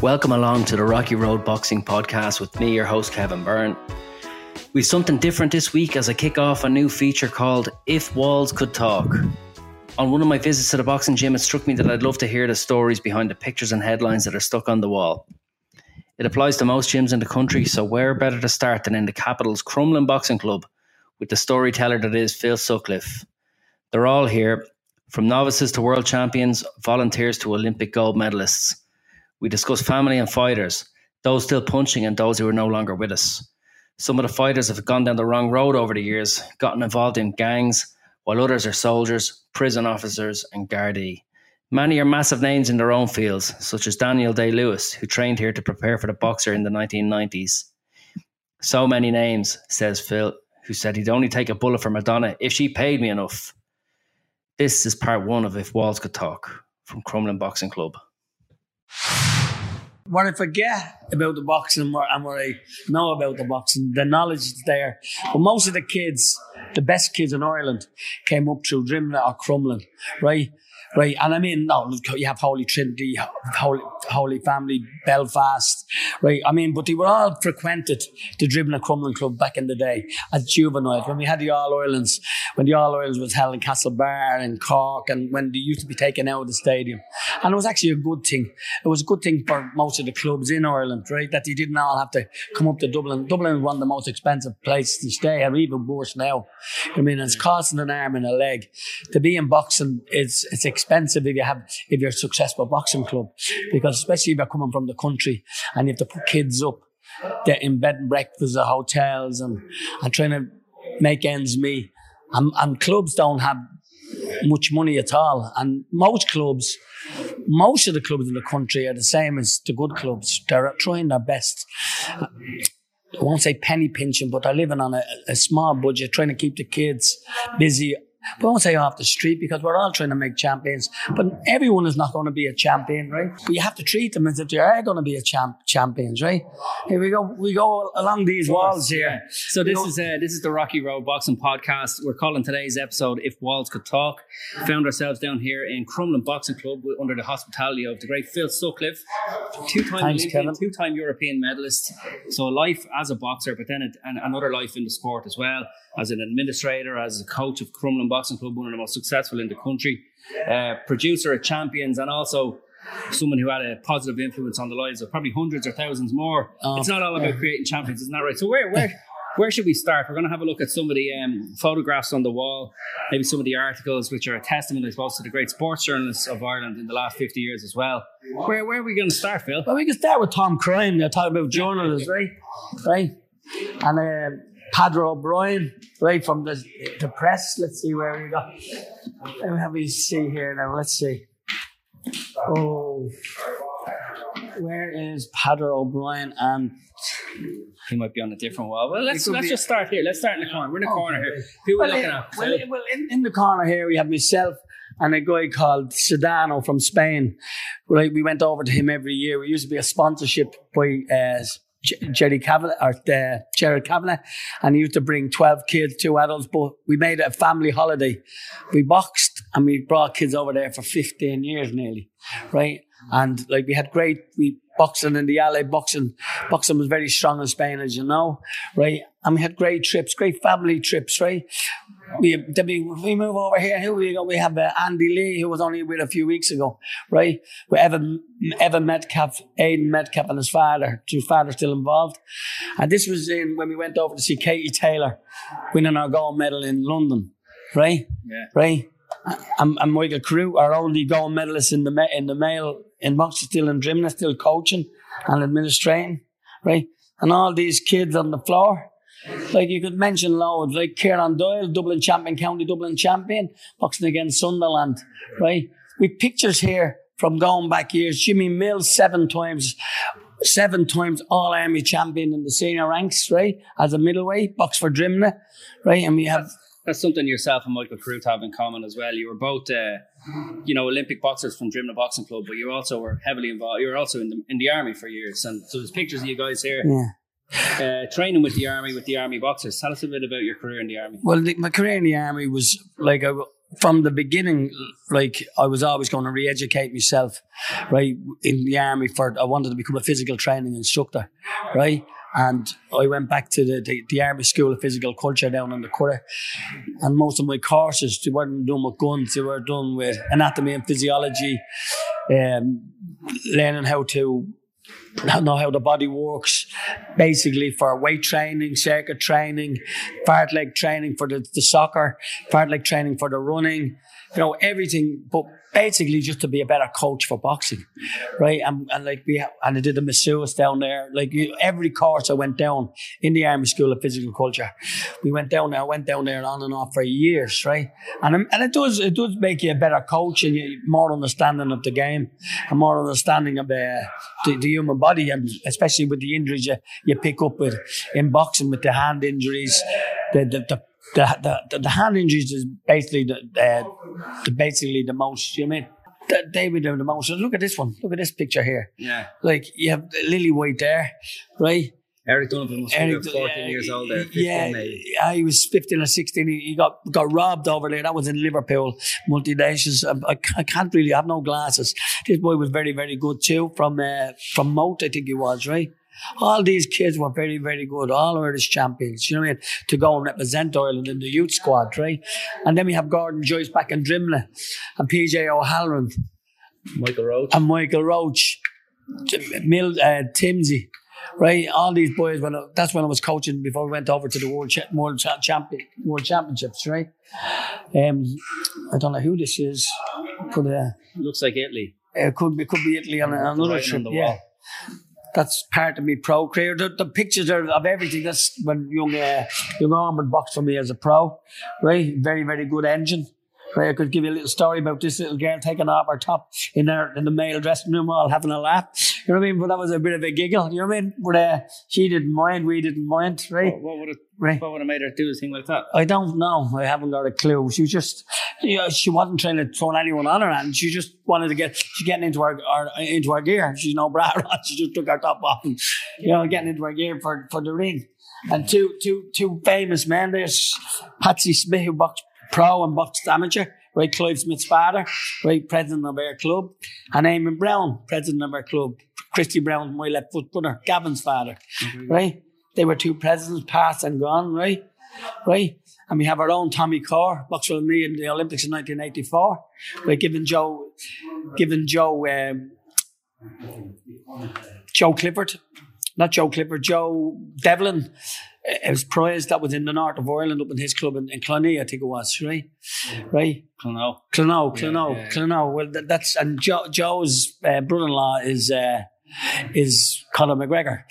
Welcome along to the Rocky Road Boxing Podcast with me, your host, Kevin Byrne. We've something different this week as I kick off a new feature called If Walls Could Talk. On one of my visits to the boxing gym, it struck me that I'd love to hear the stories behind the pictures and headlines that are stuck on the wall. It applies to most gyms in the country, so where better to start than in the capital's Crumlin Boxing Club with the storyteller that is Phil Sutcliffe. They're all here, from novices to world champions, volunteers to Olympic gold medalists. We discuss family and fighters, those still punching and those who are no longer with us. Some of the fighters have gone down the wrong road over the years, gotten involved in gangs, while others are soldiers, prison officers, and Gardaí. Many are massive names in their own fields, such as Daniel Day Lewis, who trained here to prepare for the boxer in the 1990s. So many names, says Phil, who said he'd only take a bullet for Madonna if she paid me enough. This is part one of If Walls Could Talk from Crumlin Boxing Club what I forget about the boxing and what, I know about the boxing, the knowledge is there. But most of the kids, the best kids in Ireland, came up through Drimnagh or Crumlin, right? Right? And I mean, no, you have Holy Trinity, Holy, Holy Family, Belfast, right? I mean, but they were all frequented the Drimnagh Crumlin Club back in the day as juveniles when we had the All Irelands, when the All Irelands was held in Castlebar and Cork, and when they used to be taken out of the stadium. And it was actually a good thing. It was a good thing for most of the clubs in Ireland, right? That they didn't all have to come up to Dublin. Dublin is one of the most expensive places to stay, and even worse now. I mean, it's costing an arm and a leg. To be in boxing, it's it's expensive if you have if you're a successful boxing club. Because especially if you're coming from the country and you have to put kids up they're in bed and breakfast at hotels and, and trying to make ends meet. And, and clubs don't have much money at all. And most clubs most of the clubs in the country are the same as the good clubs. They're trying their best. I won't say penny pinching, but they're living on a, a small budget, trying to keep the kids busy I won't say off the street because we're all trying to make champions. But everyone is not going to be a champion, right? But you have to treat them as if they are going to be a champ champions, right? Here we go. We go along these walls here. So this is uh, this is the Rocky Road Boxing Podcast. We're calling today's episode "If Walls Could Talk." Found ourselves down here in Crumlin Boxing Club under the hospitality of the great Phil Sutcliffe, two-time Olympian, two-time European medalist. So a life as a boxer, but then a, another life in the sport as well as an administrator, as a coach of Crumlin Boxing Club, one of the most successful in the country, uh, producer of champions, and also someone who had a positive influence on the lives of probably hundreds or thousands more. Oh, it's not all about creating champions, isn't that right? So where where where should we start? We're going to have a look at some of the um, photographs on the wall, maybe some of the articles, which are a testament, I suppose, to the great sports journalists of Ireland in the last 50 years as well. Where, where are we going to start, Phil? Well, we can start with Tom Cryan. They're talking about journalists, right? Right? And uh, Padre O'Brien, right from the, the press. Let's see where we go. Let me see here now. Let's see. Oh, where is Padre O'Brien? And he might be on a different wall. Well, let's let's just start here. Let's start in the corner. We're in the corner here. Who are well, we looking at? Well, well in, in the corner here we have myself and a guy called Sedano from Spain. Right, we went over to him every year. We used to be a sponsorship by uh, Jerry Kavanagh or uh, Jared Kavanagh, and he used to bring twelve kids, two adults. But we made it a family holiday. We boxed and we brought kids over there for fifteen years nearly, right? And like we had great, we boxing in the alley, boxing, boxing was very strong in Spain, as you know, right? And we had great trips, great family trips, right? We then we, we move over here. Here we go. We have uh, Andy Lee, who was only with a few weeks ago, right? With Evan Evan Metcalf, Aidan Metcalf, and his father. His father still involved. And this was in when we went over to see Katie Taylor winning our gold medal in London, right? Yeah. Right. And, and Michael Carruth, our only gold medalist in the in the male in boxing, still in Drimnagh, still coaching. and administrating, right? And all these kids on the floor, like you could mention loads, like Kieran Doyle, Dublin champion, County Dublin champion, boxing against Sunderland, right? With pictures here from going back years. Jimmy Mills, seven times, seven times All Army champion in the senior ranks, right? As a middleweight, box for Drimnagh, right? And we have That's something yourself and Michael Carruth have in common as well. You were both, uh, you know, Olympic boxers from Drimnagh Boxing Club, but you also were heavily involved. You were also in the in the army for years, and so there's pictures of you guys here yeah. Uh, training with the army with the army boxers. Tell us a bit about your career in the army. Well, the, my career in the army was like I, from the beginning. Like I was always going to re-educate myself, right? In the army, for I wanted to become a physical training instructor, right? And I went back to the, the, the Army School of Physical Culture down in the Curragh. And most of my courses, they weren't done with guns, they were done with anatomy and physiology, um, learning how to know how the body works, basically for weight training, circuit training, fartlek training for the, the soccer, fartlek training for the running, you know, everything, but basically just to be a better coach for boxing, right? And, and like we, and I did the masseuse down there. Like every course I went down in the Army School of Physical Culture, we went down there. I went down there on and off for years, right? And and it does it does make you a better coach and you more understanding of the game, and more understanding of uh, the, the human body, and especially with the injuries you, you pick up with in boxing with the hand injuries, the the, the the, the, the hand injuries is basically the, the, the basically the most. You know what I mean? Th- They would do the most. Look at this one. Look at this picture here. Yeah, Like you have Lily White there, right? Eric Donovan was Eric- 14 uh, years old there. 15 Yeah, maybe. I was 15 or 16. He he got got robbed over there. That was in Liverpool, multi nations. I, I I can't really I have no glasses. This boy was very, very good too. From uh, from Moate, I think he was, right? All these kids were very, very good. All Irish champions, you know what I mean? To go and represent Ireland in the youth squad, right? And then we have Gordon Joyce back in Drimnagh and PJ O'Halloran Michael Roach. and Michael Roach, Mil, uh, Timsey, right? All these boys. When I, that's when I was coaching before we went over to the world cha- world cha- champion world championships, right? Um, I don't know who this is, but uh, Looks like Italy. it could be could be Italy on another writing trip. on the yeah. wall. That's part of me pro career. The, the pictures are of everything. That's when young uh, young Armand boxed for me as a pro, right? Very very good engine. Right, I could give you a little story about this little girl taking off her top in her in the male dressing room, all having a laugh. You know what I mean? But that was a bit of a giggle. You know what I mean? But uh, she didn't mind, we didn't mind, right? What would it? Right. What would have made her do a thing like that? I don't know. I haven't got a clue. She was just, you know, she wasn't trying to throw anyone on her, and she just wanted to get, she's getting into her, her into her gear. She's no bra on. She just took her top off, and you know, getting into her gear for for the ring. And two two two famous men. There's Patsy Smith who boxed pro and boxed amateur. Right, Clive Smith's father, right, president of our club, and Eamon Brown, president of our club. Christy Brown, my left foot brother, Gavin's father, right? They were two presidents, past and gone, right? Right? And we have our own Tommy Carr, boxer with me in the Olympics in 1984, right? Giving Joe, giving Joe, um, Joe Clifford, not Joe Clifford, Joe Devlin. Uh, was prize that was in the north of Ireland, up in his club in, in Clonee, I think it was, right? Right? No. Clonow, Clonow, yeah. Clonow. Well, that, that's and Joe, Joe's uh, brother-in-law is uh, is Conor McGregor,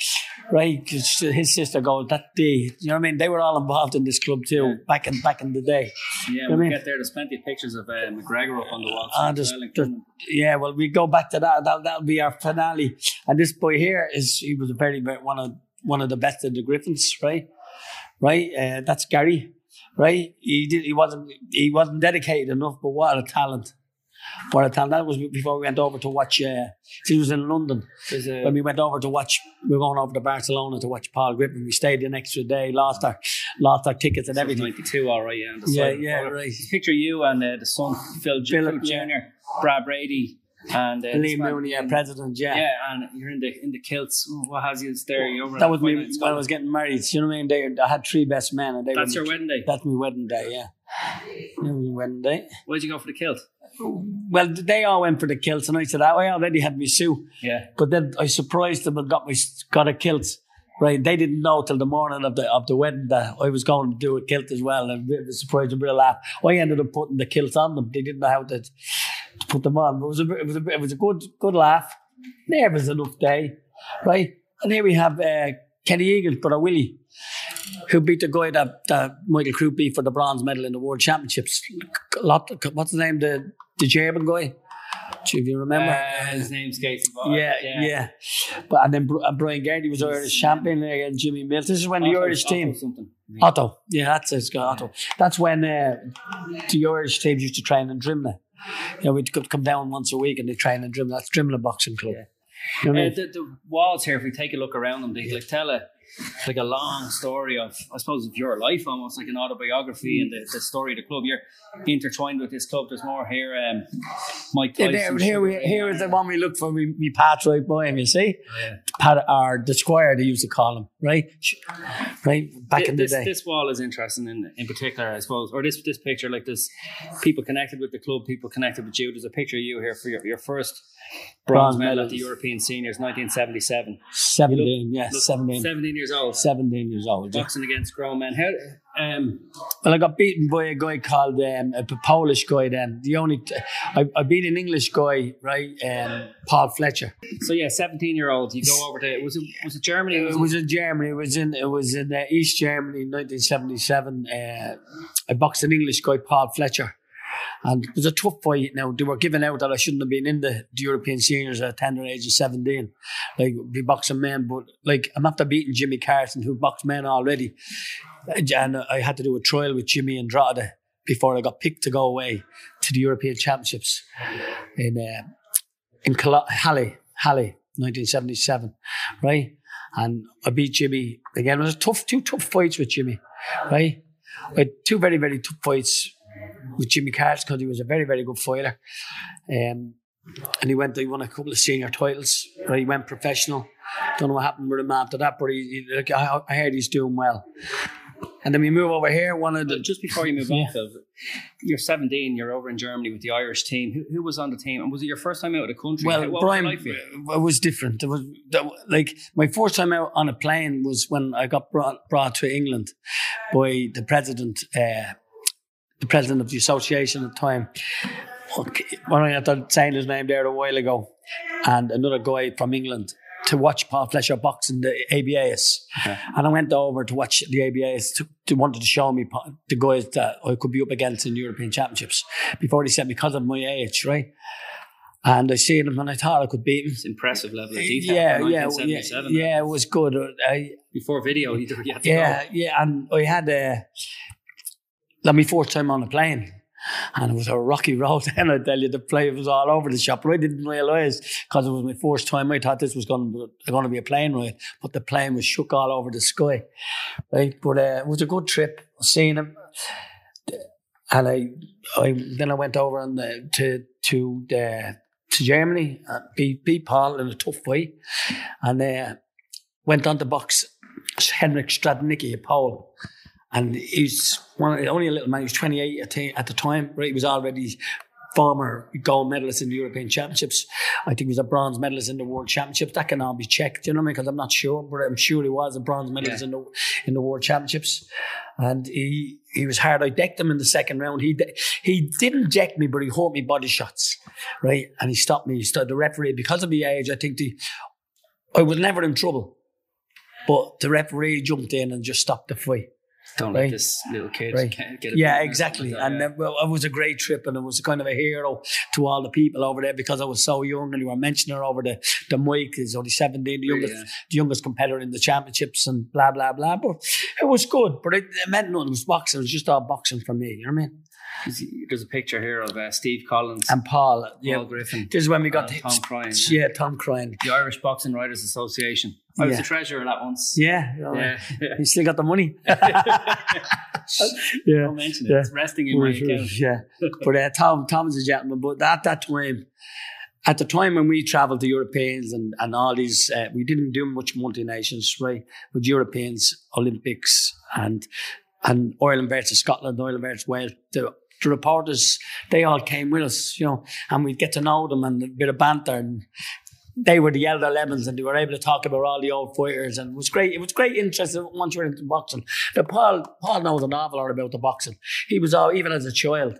right? 'Cause his sister goes that day. You know what I mean? They were all involved in this club too Yeah. back in back in the day. Yeah, I we'll mean- get there. There's plenty of pictures of uh, McGregor up on the wall. Ah, there's- there's- yeah, well, we go back to that. That that'll be our finale. And this boy here is he was a very, very one of one of the best of the Griffins, right? Right. Uh, that's Gary, right? He did. He wasn't. He wasn't dedicated enough, but what a talent! What a talent! That was before we went over to watch. Uh, he was in London a, when we went over to watch. We were going over to Barcelona to watch Paul Griffin. We stayed an extra day, lost our lost our tickets and everything. 92, all right, yeah. Yeah, yeah, right. Picture you and uh, the son, Phil, Philip. Jr., Brad Brady, and uh, Liam Mooney, yeah, president. Yeah, and you're in the in the kilts. Oh, What has you there? Over That was me when I was getting married. You know what I mean? They, I had three best men, and they That's your wedding day. That's my wedding day, yeah. Yeah, my wedding day. Why'd you go for the kilt? Well, they all went for the kilts, and I said, oh, I already had my suit. Yeah. But then I surprised them and got my got a kilt. Right, they didn't know till the morning of the of the wedding that I was going to do a kilt as well, and it was surprised a bit of laugh. I ended up putting the kilts on them. They didn't know how to, to put them on. But it was a bit- it was a it was a good good laugh. Nervous enough day. right? And here we have uh, Kenny Egan's brother Willie, who beat the guy that, that Michael Carruth beat for the bronze medal in the World Championships. Lot, what's his name? The the German guy. Do you remember? Uh, his name's Casey. Yeah, yeah, But and then and Brian Gardy was Irish champion against Jimmy Mills. This is when the Otto- Irish Otto team. something. Otto. Yeah, that's it. It's got Otto. That's when uh, the Irish teams used to train in Drimnagh. You know, we'd come come down once a week and they train in Drimnagh. That's Drimnagh Boxing Club. You know I Uh, mean? the, the walls here, if we take a look around them, they like tell a like a long story of, I suppose, of your life, almost like an autobiography, and the, the story of the club. You're intertwined with this club. There's more here. Um, Mike Yeah, there, here, we, here is the one we look for. We, we Pat right by him, you see? Yeah. Pat, or the squire, they used to call him, right? Right? Back Thi- in the this, day. this wall is interesting in, in particular, I suppose, or this this picture, like this, people connected with the club, people connected with you. There's a picture of you here for your, your first bronze Bronze medal at the. European Seniors, 1977. 17, yes, Look, 17. 17 years old, 17 years old. yeah. boxing against grown men. How, um, Well, I got beaten by a guy called um, a Polish guy. Then the only I, I beat an English guy, right? Um, Paul Fletcher. so yeah, 17 year old, you go over to, was it, was it Germany? It was in Germany. It was in it was in uh, East Germany, in 1977. Uh, I boxed an English guy, Paul Fletcher, and it was a tough fight. Now they were giving out that I shouldn't have been in the, the European seniors at tender age of 17. Like be boxing men, but like I'm after beating Jimmy Carson, who boxed men already, and I had to do a trial with Jimmy Andrade before I got picked to go away to the European Championships in uh, in Colo- Halle, Halle, 1977, right? And I beat Jimmy again. It was a tough, two tough fights with Jimmy, right? I had two very, very tough fights with Jimmy Carson because he was a very, very good fighter. Um, and he went, he won a couple of senior titles? He went professional. Don't know what happened with him after that, but he, he like, I, I heard he's doing well. And then we move over here. One of the Just before you move on, Phil, you're 17, you're over in Germany with the Irish team. Who, who was on the team? And was it your first time out of the country? Well, what Brian, was it like for you? it was different. It was like my first time out on a plane was when I got brought, brought to England by the president, uh, the president of the association at the time. Okay, When I had saying his name there a while ago, and another guy from England to watch Paul Fletcher box in the ABAS. And I went over to watch the ABAS to, to wanted to show me the guys that I could be up against in European Championships before he sent me because of my age, right? And I seen him and I thought I could beat him. It's impressive level of detail. Yeah, yeah, yeah, yeah, it was good. I, Before video, you, you had to yeah, go. yeah, and I had a, that my fourth time on a plane. And it was a rocky road. And I tell you, the plane was all over the shop. But I didn't realise because it was my first time. I thought this was going to, be a plane ride, but the plane was shook all over the sky. Right, but uh, it was a good trip. Seeing him, and I, I then I went over and uh, to to the to Germany, uh, beat beat Paul in a tough fight, and uh, went on to box Henrik Stradnicki, a Pole. And he's one, only a little man. He was 28 at the, time. Right, he was already former gold medalist in the European Championships. I think he was a bronze medalist in the World Championships. That can all be checked. You know what I mean? Because I'm not sure, but I'm sure he was a bronze medalist in the in the World Championships. And he he was hard. I decked him in the second round. He de- he didn't deck me, but he hurt me body shots. Right, and he stopped me. He stopped the referee because of the age. I think the I was never in trouble, but the referee jumped in and just stopped the fight. Don't Right. let this little kid Right. get a Yeah, exactly. like And that, uh, well, it was a great trip, and it was kind of a hero to all the people over there because I was so young, and you were mentioning her over the the mic. He's only seventeen, the youngest, Yeah. the youngest competitor in the championships, and blah blah blah. But it was good, but it, it meant nothing. It was boxing. It was just all boxing for me. You know what I mean? There's- a picture here of uh, Steve Collins, And Paul, Paul yeah, Griffin, this is when we got the, Tom Cryan. Yeah, Tom Cryan. the Irish Boxing Writers Association. I was Yeah. the treasurer that once. Yeah, you know, Yeah. he still got the money. yeah. Don't mention it. Yeah. It's resting in my account. Yeah, but uh, Tom, Tom is a gentleman. But at that time, at the time when we travelled to Europeans and, and all these, uh, we didn't do much multinations, right? With Europeans, Olympics, and and Ireland versus Scotland, Ireland versus Wales. The, the reporters, they all came with us, you know, and we'd get to know them and a bit of banter. And they were the elder lemons, and they were able to talk about all the old fighters, and it was great. It was great interest once you're into boxing. But Paul, Paul knows an awful lot about the boxing. He was all, even as a child,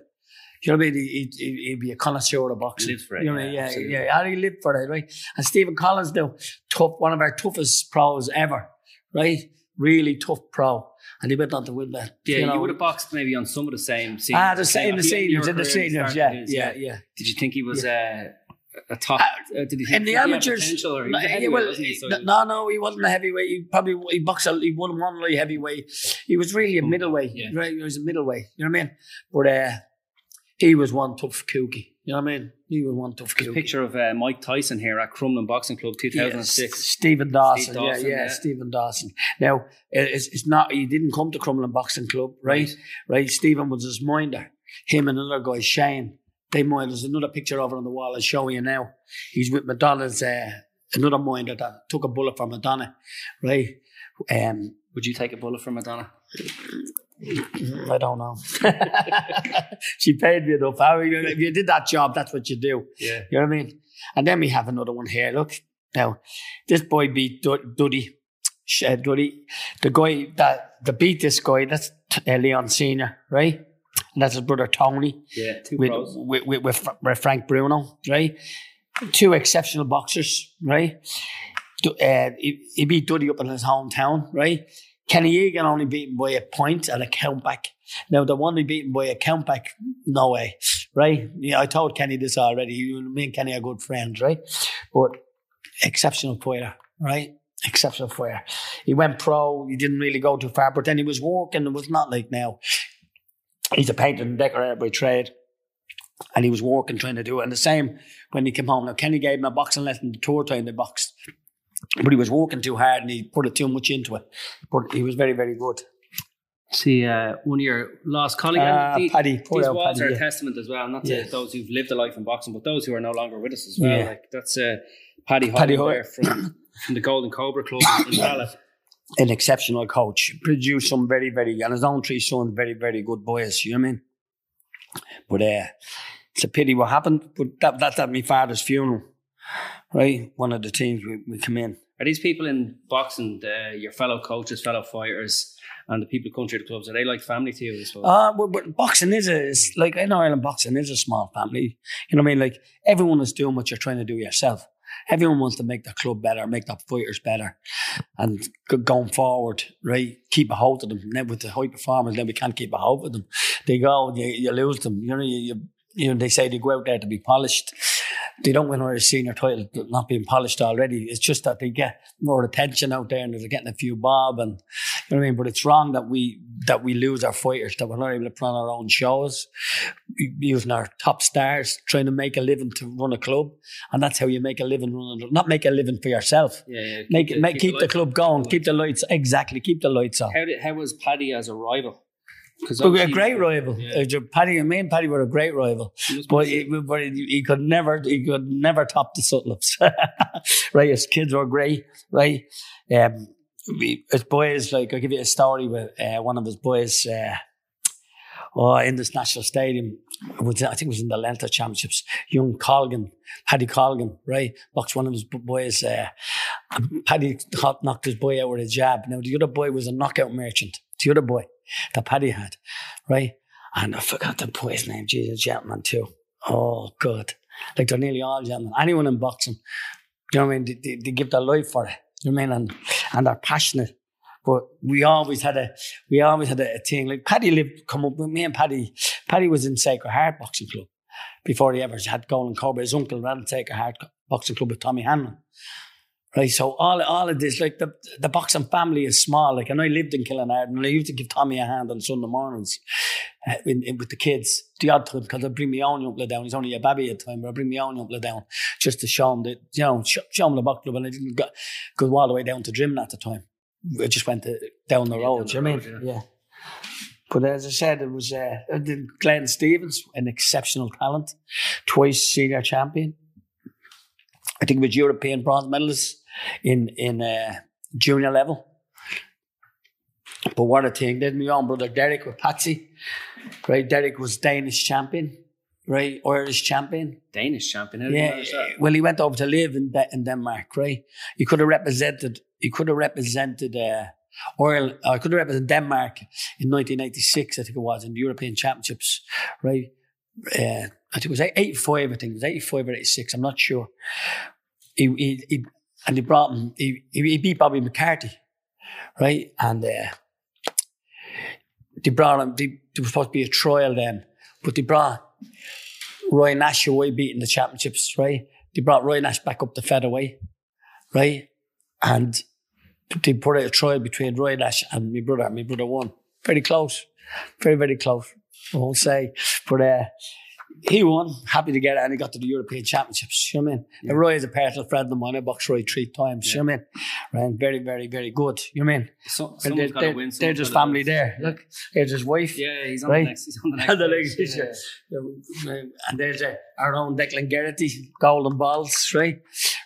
You know what I mean? He, he, he'd be a connoisseur of boxing. Lived for it, You know what I mean? yeah, Yeah, yeah. And he lived for it, right? And Stephen Collins, now, tough, one of our toughest pros ever, right? Really tough pro. And he went on to win that. Yeah, you, know. would have boxed maybe on some of the same scenes. Ah, the, same, the seniors, in the seniors, yeah, his, yeah, yeah. Did you think he was uh, a top? Uh, uh, did he In the he amateurs, or he no, was a heavyweight, well, wasn't he? So no, no, he wasn't a heavyweight. He probably he boxed. A, he won one light heavyweight. He was really a middleweight. yeah. Right, he was a middleweight. You know what I mean? But uh, he was one tough kookie. You know what I mean? He was one tough a picture of uh, Mike Tyson here at Crumlin Boxing Club, Yeah, 2006. Stephen Dawson, Steve Dawson, yeah, yeah, yeah. Stephen Dawson. Now, it's, it's not, he didn't come to Crumlin Boxing Club, right? Right, Stephen was his minder. Him and another guy, Shane, they mind. There's another picture over on the wall I'll show you now. He's with Madonna's, uh, another minder that took a bullet for Madonna, right? Um, Would you take a bullet for Madonna? I don't know. she paid me enough. I mean, If you did that job, that's what you do. Yeah. You know what I mean? And then we have another one here. Look, now this boy beat Dud- Duddy. Uh, Duddy, the guy that that beat this guy, that's uh, Leon Senior, right? And that's his brother Tony Yeah, two with, pros. with, with, with, with Frank Bruno, right? Two exceptional boxers, right? Uh, he, he beat Duddy up in his hometown, right? Kenny Egan only beat him by a point and a countback. Now, the one he beat him by a countback, no way, right? Yeah, I told Kenny this already. Me and Kenny are good friends, right? But exceptional fighter, right? Exceptional fighter. He went pro. He didn't really go too far, but then he was working. It was not like now. He's a painter and decorator by trade. And he was working, trying to do it. And the same when he came home. Now, Kenny gave him a boxing lesson the tour time they boxed. But he was working too hard and he put it too much into it. But he was very, very good. See, uh, one of your lost colleagues. Ah, and the- Paddy, these walls Paddy, are yeah. a testament as well, not to Yeah. those who've lived a life in boxing, but those who are no longer with us as well. Yeah. Like that's uh, Paddy Paddy Hoyle from, from the Golden Cobra Club in Ballot. An exceptional coach. Produced some very, very, and his own three sons, very, very good boys. You know what I mean? But uh, it's a pity what happened. But that, that's at my father's funeral, right? One of the teams we, we come in. Are these people in boxing, the, your fellow coaches, fellow fighters, and the people who come through the clubs, are they like family to you? I suppose? Uh, but, but boxing is a, it's like in Ireland, boxing is a small family. You know what I mean? Like everyone is doing what you're trying to do yourself. Everyone wants to make the club better, make the fighters better, and going forward, right? Keep a hold of them. Now with the high performers, then we can't keep a hold of them. They go, you, you lose them. You know, you, you, you know, they say they go out there to be polished. They don't win Irish senior title not being polished already. It's just that they get more attention out there and they're getting a few bob and you know what I mean. But it's wrong that we that we lose our fighters that we're not able to put on our own shows, using our top stars, trying to make a living to run a club, and that's how you make a living running. Not make a living for yourself. yeah, yeah. Make the- it, make, keep, the, lights club going, keep the lights exactly, keep the lights on. How did how was Paddy as a rival? Because But we're a great rival. Yeah. Uh, Paddy and me and Paddy were a great rival. But he, but he, could never he could never top the Sutcliffes. right, his kids were great, right? Um we, his boys, like I'll give you a story with uh, one of his boys uh, oh, in this national stadium. Was, I think it was in the Leinster Championships. Young Colgan, Paddy Colgan, right? Boxed one of his boys. Uh, Paddy hot knocked his boy out with a jab. Now the other boy was a knockout merchant. The other boy that Paddy had, right? And I forgot the boy's name. Jesus, gentleman too. Oh, good. Like they're nearly all gentlemen. Anyone in boxing, you know what I mean? They, they, they give their life for it. You know what I mean? And, and they're passionate. But we always had a, we always had a, a thing. Like Paddy lived, come up with me and Paddy. Paddy was in Sacred Heart Boxing Club before he ever had Golden Cobra. His uncle ran Sacred Heart Boxing Club with Tommy Hanlon. Right, so all all of this, like the the boxing family is small. Like, and I lived in Killinard, and I used to give Tommy a hand on Sunday mornings uh, in, in- with the kids. The odd time, because I bring my own uncle down. He's only a baby at the time, but I bring my own uncle down just to show him that you know show, show him the box club. And I didn't go, go all the way down to Drimnagh at the time. I just went to, down the Yeah, road. down do the you know road, I mean? yeah. Yeah. But as I said, it was uh, Glenn Stevens, an exceptional talent, twice senior champion. I think he was European bronze medalist in in uh, junior level. But what a thing! Then my own brother Derek with Patsy, right? Derek was Danish champion, right? Irish champion. Danish champion. How Yeah. that? Well, he went over to live in De- in Denmark, right? He could have represented. He could have represented. Uh, Ireland, I could have represented Denmark in 1996, I think it was, in the European Championships, right? uh, I think it was 85, I think it was 85 or 86, I'm not sure. He, he, he and they brought him, he, he beat Bobby McCarthy, right? And uh, they brought him, they, there was supposed to be a trial then, but they brought Roy Nash away beating the championships, right? They brought Roy Nash back up the featherweight, right? And they put out a trial between Roy Nash and my brother. My brother won. Very close. Very, very close. I won't say. But uh, he won. Happy to get it. And he got to the European Championships. You know what I mean? Yeah. Roy is a personal friend of mine. I boxed Roy three times. Yeah. You know what I mean? Right? Very, very, very good. You know what I mean? So, they're, they're, win, they're just family there. Look, here's his wife. Yeah, he's on right? the next. He's on the next. the next yeah. And there's uh, our own Declan Geraghty, Golden Balls, right?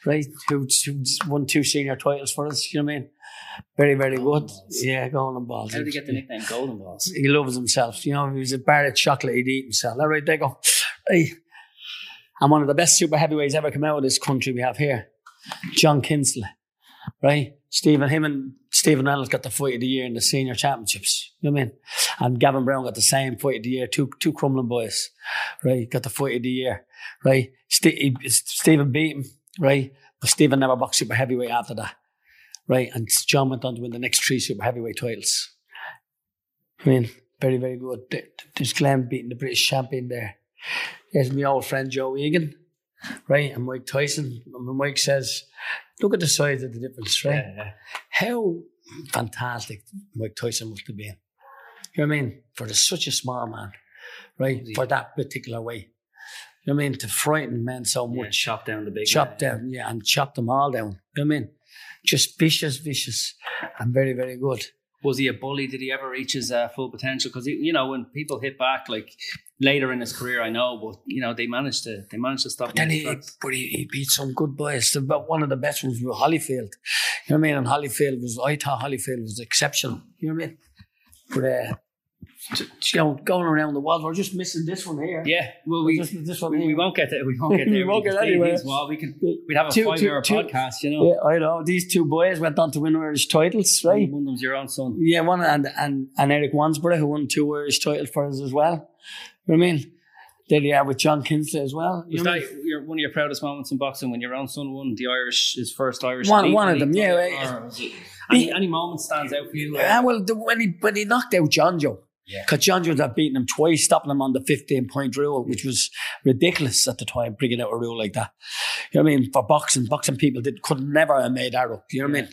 Right? Who, who won two senior titles for us. You know what I mean? Very, very good. Yeah, golden balls. How did he get the nickname golden balls? He loves himself. You know, he was a bar of chocolate, he'd eat himself. All right, there you go. And one of the best super heavyweights ever come out of this country we have here. John Kinsley. Right? Stephen, him and Stephen Reynolds got the fight of the year in the senior championships. You know what I mean? And Gavin Brown got the same fight of the year, two two Crumlin boys. Right? Got the fight of the year. Right? St- Stephen beat him, right? But Stephen never boxed super heavyweight after that right? And John went on to win the next three super heavyweight titles. I mean, very, very good. There's Glenn beating the British champion there. There's my old friend Joe Egan, right? And Mike Tyson. And Mike says, look at the size of the difference, right? Yeah. How fantastic Mike Tyson must have been. You know what I mean? For the, such a small man, right? For that particular way. You know what I mean? To frighten men so much. Yeah, chop down the big Chop down, yeah, and chop them all down. You know what I mean? just vicious, vicious, and very, very good. Was he a bully? Did he ever reach his uh, full potential? Because you know, when people hit back, like later in his career, I know, but you know, they managed to they managed to stop. But then he, but he, he, beat some good boys. But one of the best ones was Holyfield. You know what I mean? And Holyfield was I thought Holyfield was exceptional. You know what I mean? But uh, you know, going around the world. We're just missing this one here. Yeah, well, we just, this one we, we, won't get there. We won't get there. we won't get anywhere. Well, we can. We'd have a two, five-hour podcast, you know. Yeah, I know. These two boys went on to win Irish titles, right? One of them's your own son. Yeah, one and and and Eric Wansborough, who won two Irish titles for us as well. You know I mean? There you are with John Kinsley as well. Was that your, one of your proudest moments in boxing when your own son won the Irish, his first Irish? One, one of them, yeah. Right. Any, any moment stands out for you? Yeah, well, the, when he when he knocked out John Joe. Because John Jones had beaten him twice, stopping him on the 15 point rule, which was ridiculous at the time, bringing out a rule like that. You know what I mean? For boxing, boxing people did, could never have made that up. You know what I mean?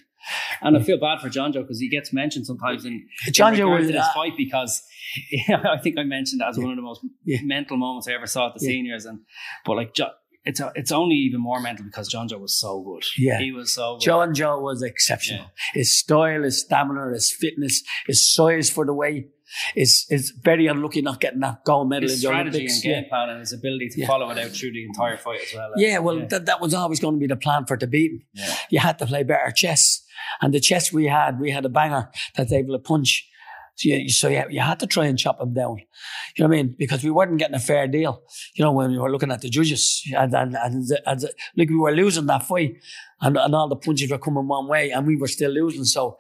And I feel bad for John Joe because he gets mentioned sometimes in, John Joe was, in his uh, fight because I think I mentioned that as yeah. one of the most yeah. mental moments I ever saw at the yeah. seniors. And but like it's a, it's only even more mental because John Joe was so good. Yeah, he was so. good. John Joe was exceptional. His style, his stamina, his fitness, his size for the weight is is very unlucky not getting that gold medal his in the strategy Olympics. and game yeah. plan and his ability to yeah. follow it out through the entire fight as well. Yeah, well, yeah. That, that was always going to be the plan for to beat him. Yeah. You had to play better chess, and the chess we had, we had a banger that's able to punch. So you, so you, you had to try and chop him down. You know what I mean? Because we weren't getting a fair deal. You know, when we were looking at the judges and, and, and, and like we were losing that fight and, and all the punches were coming one way and we were still losing. So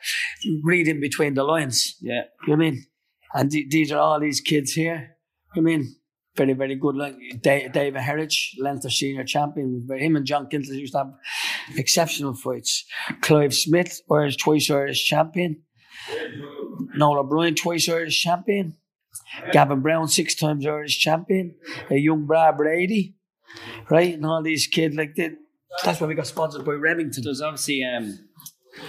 reading between the lines. Yeah. You know what I mean? And th- these are all these kids here. I mean, very, very good. Like David Herridge, Leinster senior champion. Him and John used to have exceptional fights. Clive Smith, Irish twice Irish champion. Noel O'Brien, twice Irish champion. Gavin Brown, six times Irish champion. A young Brad Brady, right? And all these kids like that. That's why we got sponsored by Remington. There's obviously um,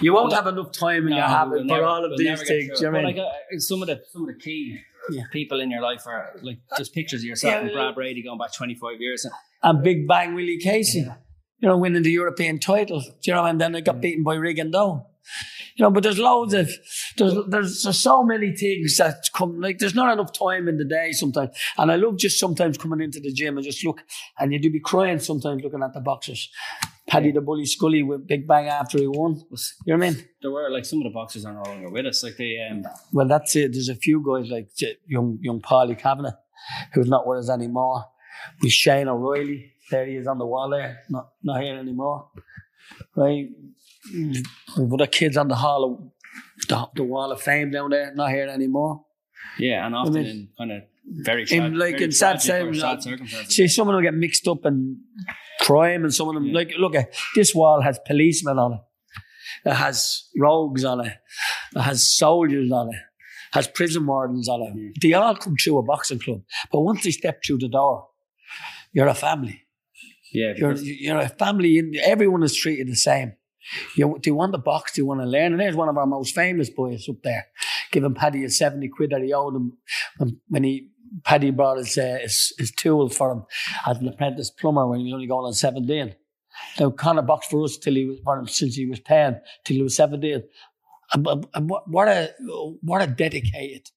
you won't have enough time in no, your habit for all of these things. You know I mean? like, uh, some of the some of the key yeah. people in your life are like just pictures of yourself yeah, and Brad Brady going back 25 years. And Big Bang Willie Casey, yeah. you know, winning the European title, you know, and then they got mm. beaten by Rigondeaux. You know, but there's loads of there's, there's there's so many things that come like there's not enough time in the day sometimes. And I love just sometimes coming into the gym and just look and you do be crying sometimes looking at the boxers. Paddy the Bully Scully with Big Bang after he won. You know what I mean? There were like some of the boxers are no longer with us. Like they um Well that's it. There's a few guys like young young Paulie Kavanagh who's not with us anymore. With Shane O'Reilly. There he is on the wall there, not not here anymore. Right? With the kids on the hall of the, the wall of fame down there, not here anymore. Yeah, and often I mean, in kind of very tra- in like very in sad, sad, sad circumstances. See, someone will get mixed up in crime, and some of them Yeah. like look at this wall has policemen on it, it has rogues on it, it has soldiers on it, has prison wardens on it. Mm. They all come through a boxing club, but once they step through the door, you're a family. yeah, You're you're a family. and Everyone is treated the same. You, do you want to box? You want to learn? And there's one of our most famous boys up there, giving Paddy a 70 quid that he owed him when, when he Paddy brought his, uh, his his tools for him as an apprentice plumber when he was only going on 17. Now Conor boxed for us till he was for him since he was 10 till he was 17. And, and- what, a what a dedicated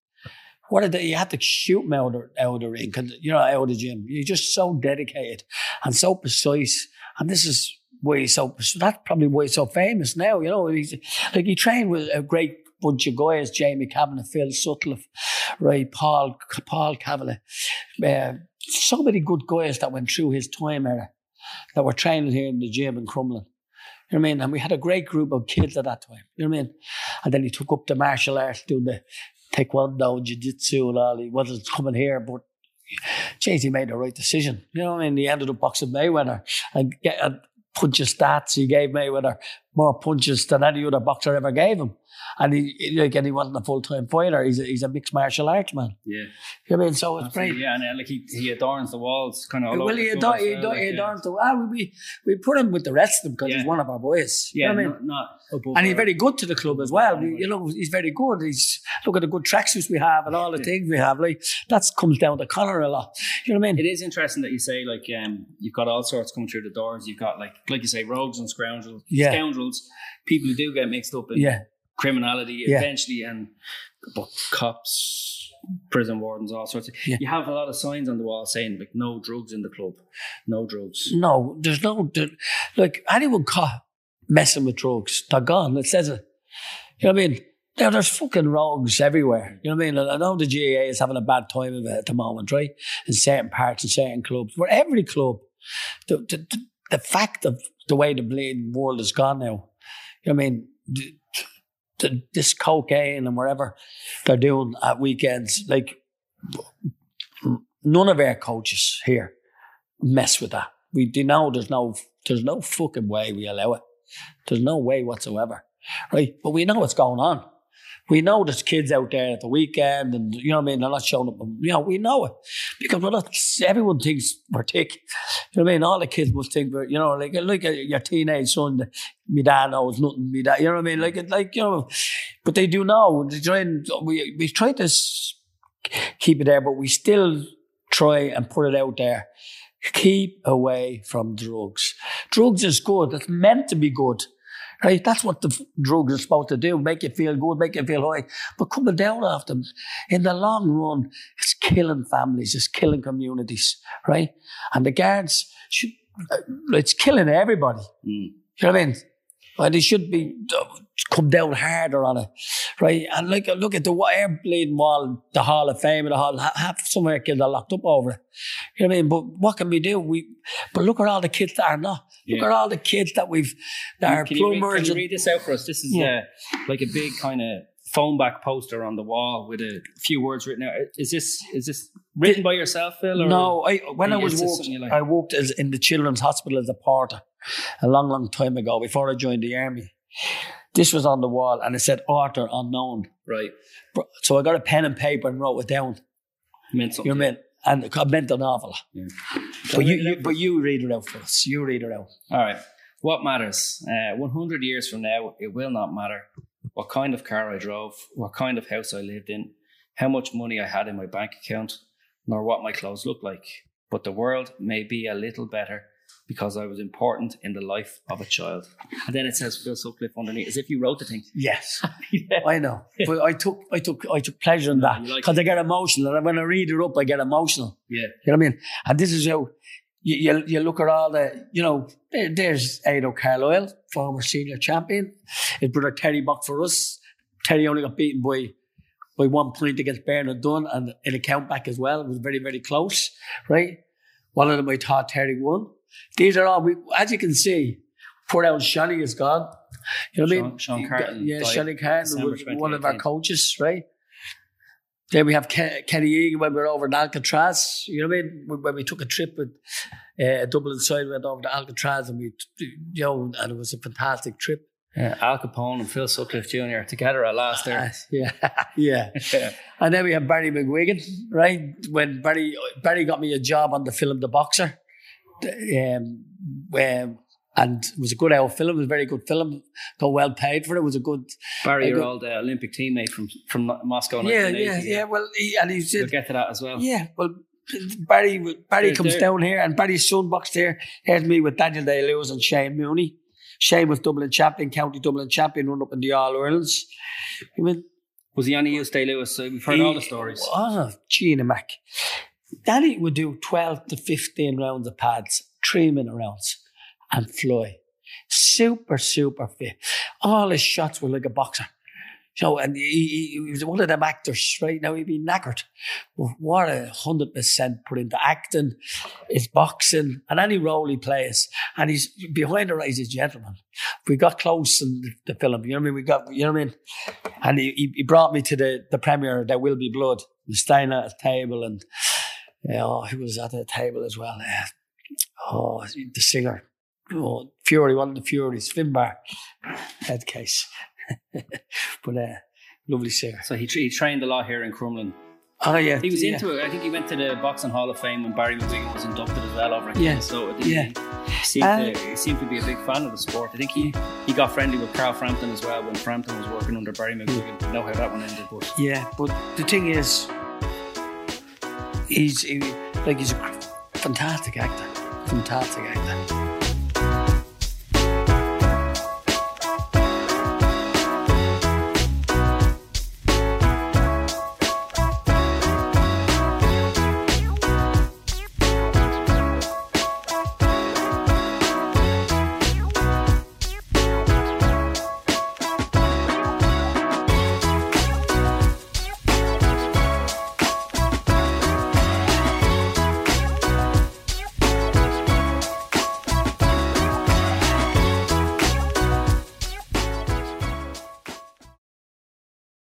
what de- you had to shoot him out of, out of the ring you know out of the gym. You're just so dedicated and so precise. And this is why he's so that's probably why he's so famous now. You know, he's like he trained with a great bunch of guys: Jamie Kavanagh, Phil Sutcliffe, right, Paul Paul Kavanagh. Uh, so many good guys that went through his time era that were training here in the gym in Crumlin. You know what I mean? And we had a great group of kids at that time. You know what I mean? And then he took up the martial arts, doing the taekwondo, jiu-jitsu and all. He wasn't coming here, but geez, he made the right decision. You know what I mean? He ended up boxing Mayweather and get a punches stats. He gave Mayweather more punches than any other boxer ever gave him. And he, he- like, and he wasn't a full-time fighter. He's a, he's a mixed martial arts man. yeah, You know what I mean? So it's great. yeah, and uh, like he, he adorns the walls, kind of. All well, over he the club adorned, he adorned, like, he yeah. adorned the, ah, we, we put him with the rest of them because Yeah. he's one of our boys. Yeah, you know I mean? not, not And he's very good to the club as well. We- you know, he's very good. He's look at the good tracksuits we have and all the things we have. Like that comes down to Conor a lot. You know what I mean? is interesting that you say like um, you've got all sorts coming through the doors. You've got like like you say rogues and scoundrels, Yeah. scoundrels, people do get mixed up in Yeah, criminality Yeah. eventually, and but cops, prison wardens, all sorts. Of, Yeah. You have a lot of signs on the wall saying like no drugs in the club, no drugs. no, there's no there, like anyone caught messing with drugs, they're gone. It says it. You know what I mean? Now there's fucking rogues everywhere. You know what I mean? I know the GAA is having a bad time of it at the moment, right? In certain parts, in certain clubs, but every club, the, the, the fact of the way the bleeding world has gone now. I mean? The, the, this cocaine and whatever they're doing at weekends, like none of our coaches here mess with that. We do know there's no there's no fucking way we allow it. There's no way whatsoever. Right? But we know what's going on. We know there's kids out there at the weekend and you know what I mean, they're not showing up. You know, we know it. Because we're not everyone thinks we're tick. You know what I mean? All the kids must think we're, you know, like like uh, your teenage son, my dad knows nothing, me dad, you know what I mean? Like like, you know, but they do know. We we try to keep it there, but we still try and put it out there. Keep away from drugs. Drugs is good. It's meant to be good. Right? That's what the drugs are supposed to do. Make you feel good, make you feel high. But coming down off them, in the long run, it's killing families, it's killing communities, right? And the guards should, uh, it's killing everybody. Mm. You know what I mean? And they should be uh, come down harder on it, right? And like look at the air bleeding wall, the Hall of Fame, and the Hall. Half some of our kids are locked up over it. You know what I mean? But what can we do? We, but look at all the kids that are not. Look Yeah. at all the kids that we've that are Can you, read, can plumbers. you read this out for us? This is Yeah. uh, like a big kind of phone back poster on the wall with a few words written out. Is this is this written by yourself, Phil? Or No, I, when I was worked, like? I worked as in the children's hospital as a porter a long, long time ago before I joined the army. This was on the wall and it said author unknown. right, So I got a pen and paper and wrote it down. meant something. You know what I mean? And it meant an awful lot. Yeah. But you, you, but you read it out for us. You read it out. All right. What matters? Uh, 100 years from now, it will not matter what kind of car I drove, what kind of house I lived in, how much money I had in my bank account, nor what my clothes looked like. But the world may be a little better because I was important in the life of a child. And then it says Phil Sutcliffe underneath, as if you wrote the thing. Yes, yeah. I know. But I took, I took, I took pleasure in that you like because. I get emotional. And when I read it up, I get emotional. Yeah. You know what I mean? And this is how you, you, you look at all the, you know, there, there's Ado Carlisle, former senior champion. His brother Terry Buck for us. Terry only got beaten by by one point against Bernard Dunne and in a countback as well. It was very, very close, right? One of them I thought Terry won. These are all, we, as you can see, poor down Shani is gone. You know what I mean? Sean Carton Yeah, Shani Carton was one of our coaches, right? Then we have Ke- Kenny Egan when we were over in Alcatraz. You know what I mean? When- we took a trip with uh, Dublin side, we went over to Alcatraz and we, you know, and it was a fantastic trip. Yeah, Al Capone and Phil Sutcliffe Jr. together at last there. Yeah, yeah. Yeah. And then we have Barry McGuigan, right? When Barry Barry got me a job on the film The Boxer, um, um, and it was a good old film. It was a very good film. Got well paid for it. It was a good. Barry, your old uh, Olympic teammate from from Moscow. Yeah, yeah, yeah. Well, he, and he We'll get to that as well. yeah. Well, Barry Barry There's comes there. down here, and Barry's son boxed here. Here's me with Daniel Day Lewis and Shane Mooney. Shane was Dublin champion, County Dublin champion, run up in the All Irelands. I mean, Was he any use Day Lewis? So we've heard all the stories. Oh, Gina Mac. Danny would do 12 to 15 rounds of pads, three minute rounds, and fly. Super, super fit. All his shots were like a boxer. So, and he, he, was one of them actors, right? Now he'd be knackered. But what a hundred percent put into acting, his boxing, and any role he plays. And he's behind the eyes, a gentleman. We got close in the, film, you know what I mean? We got, you know what I mean? And he, he, brought me to the, the premiere, There Will Be Blood. Was staying at a table and, oh, he was at the table as well. Yeah. Oh, the singer. Oh, Furey, one of the Fureys, Finbar, head case. but uh, lovely singer. So he, tra- he trained a lot here in Crumlin. Oh, yeah. He was yeah. into it. I think he went to the Boxing Hall of Fame when Barry McGuigan was inducted as well over in Yeah. So I think Yeah. he, seemed Uh, to, he seemed to be a big fan of the sport. I think he, he got friendly with Carl Frampton as well when Frampton was working under Barry McGuigan. You know how that one ended, but Yeah, but the thing is, he's he, like he's a fantastic actor, fantastic actor.